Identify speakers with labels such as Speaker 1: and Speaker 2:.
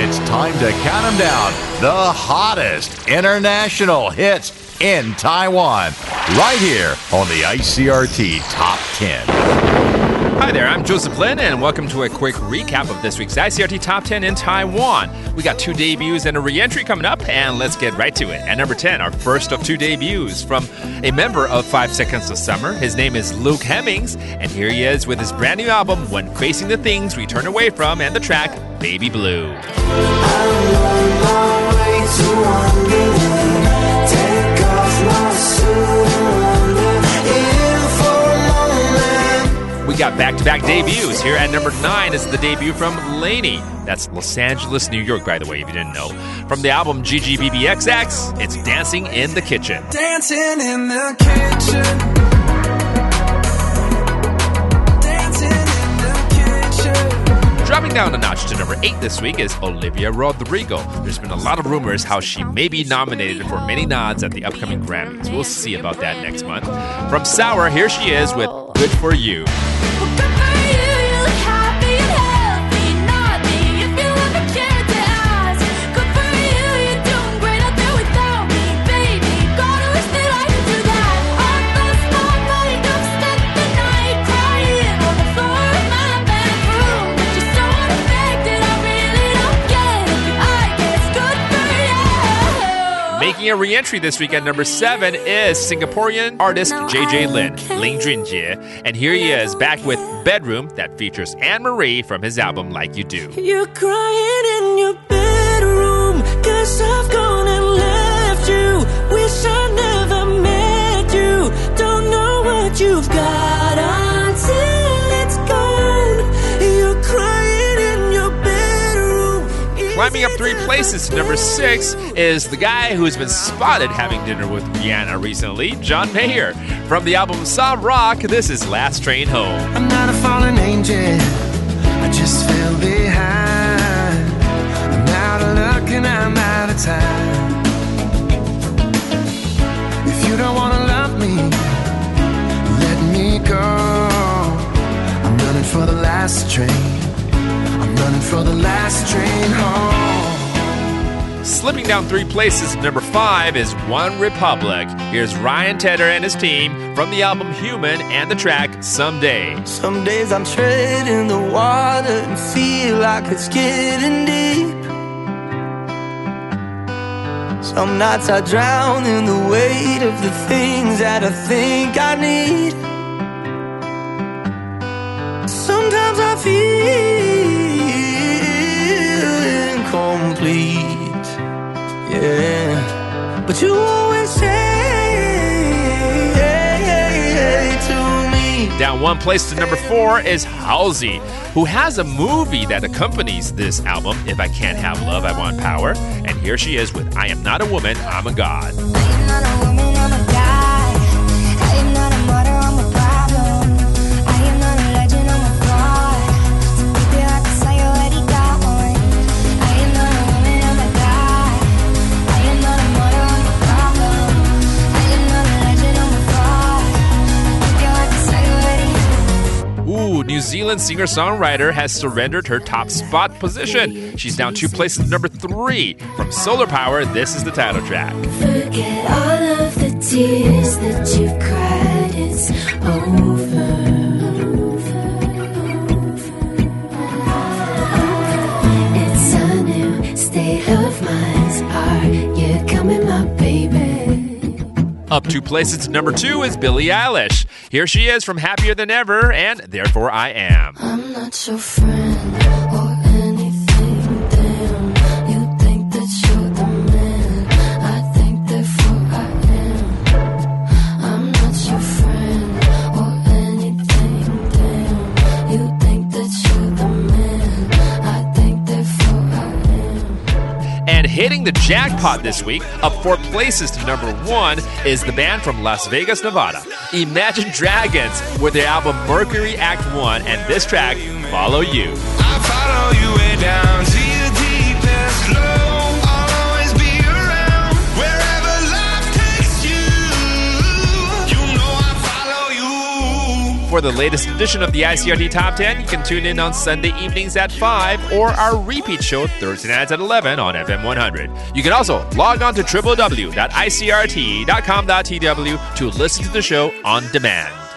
Speaker 1: It's time to count them down. The hottest international hits in Taiwan. Right here on the ICRT Top 10.
Speaker 2: Hi there, I'm Joseph Lin, and welcome to a quick recap of this week's ICRT Top 10 in Taiwan. We got two debuts and a re entry coming up, and let's get right to it. At number 10, our first of two debuts from a member of Five Seconds of Summer. His name is Luke Hemmings, and here he is with his brand new album, When Facing the Things We Turn Away From, and the track Baby Blue. Got back to back debuts. Here at number nine is the debut from LANY. That's Los Angeles, New York, by the way, if you didn't know. From the album GGBBXX, it's Dancing in the Kitchen.
Speaker 3: Dancing in the Kitchen. Dancing in the kitchen.
Speaker 2: Dropping down a notch to number 8 this week is Olivia Rodrigo. There's been a lot of rumors how she may be nominated for many nods at the upcoming Grammys. We'll see about that next month. From Sour, here she is with Good For You. Making a re-entry this week at number seven is Singaporean artist JJ Lin, Ling Junjie. And here he is back with Bedroom that features Anne Marie from his album Like You Do.
Speaker 4: You're crying
Speaker 2: Climbing up three places to number six is the guy who has been spotted having dinner with Rihanna recently, John Mayer. From the album Soft Rock, this is Last Train Home.
Speaker 3: I'm not a fallen angel. I just fell behind. I'm out of luck and I'm out of time. If you don't wanna love me, let me go. I'm running for the last train. Running for the last train home.
Speaker 2: Slipping down three places number five is One Republic. Here's Ryan Tedder and his team from the album Human and the track Someday.
Speaker 3: Some days I'm treading the water and feel like it's getting deep. Some nights I drown in the weight of the things that I think I need. Sometimes I feel but you always say to me.
Speaker 2: Down one place to number four is Halsey, who has a movie that accompanies this album, If I Can't Have Love, I Want Power. And here she is with I Am Not a Woman, I'm a God. Zealand singer songwriter has surrendered her top spot position. She's down two places number three. From Solar Power, this is the title track.
Speaker 5: Forget all of the tears that you've cried. It's over.
Speaker 2: Up two places number two is Billie Eilish. Here she is from Happier Than Ever and Therefore I Am.
Speaker 5: I'm not your friend
Speaker 2: hitting the jackpot this week, up four places to number one, is the band from Las Vegas, Nevada. Imagine Dragons with their album Mercury Act 1 and this track,
Speaker 6: Follow You.
Speaker 2: For the latest edition of the ICRT Top 10, you can tune in on Sunday evenings at 5 or our repeat show Thursday nights at 11 on FM 100. You can also log on to www.icrt.com.tw to listen to the show on demand.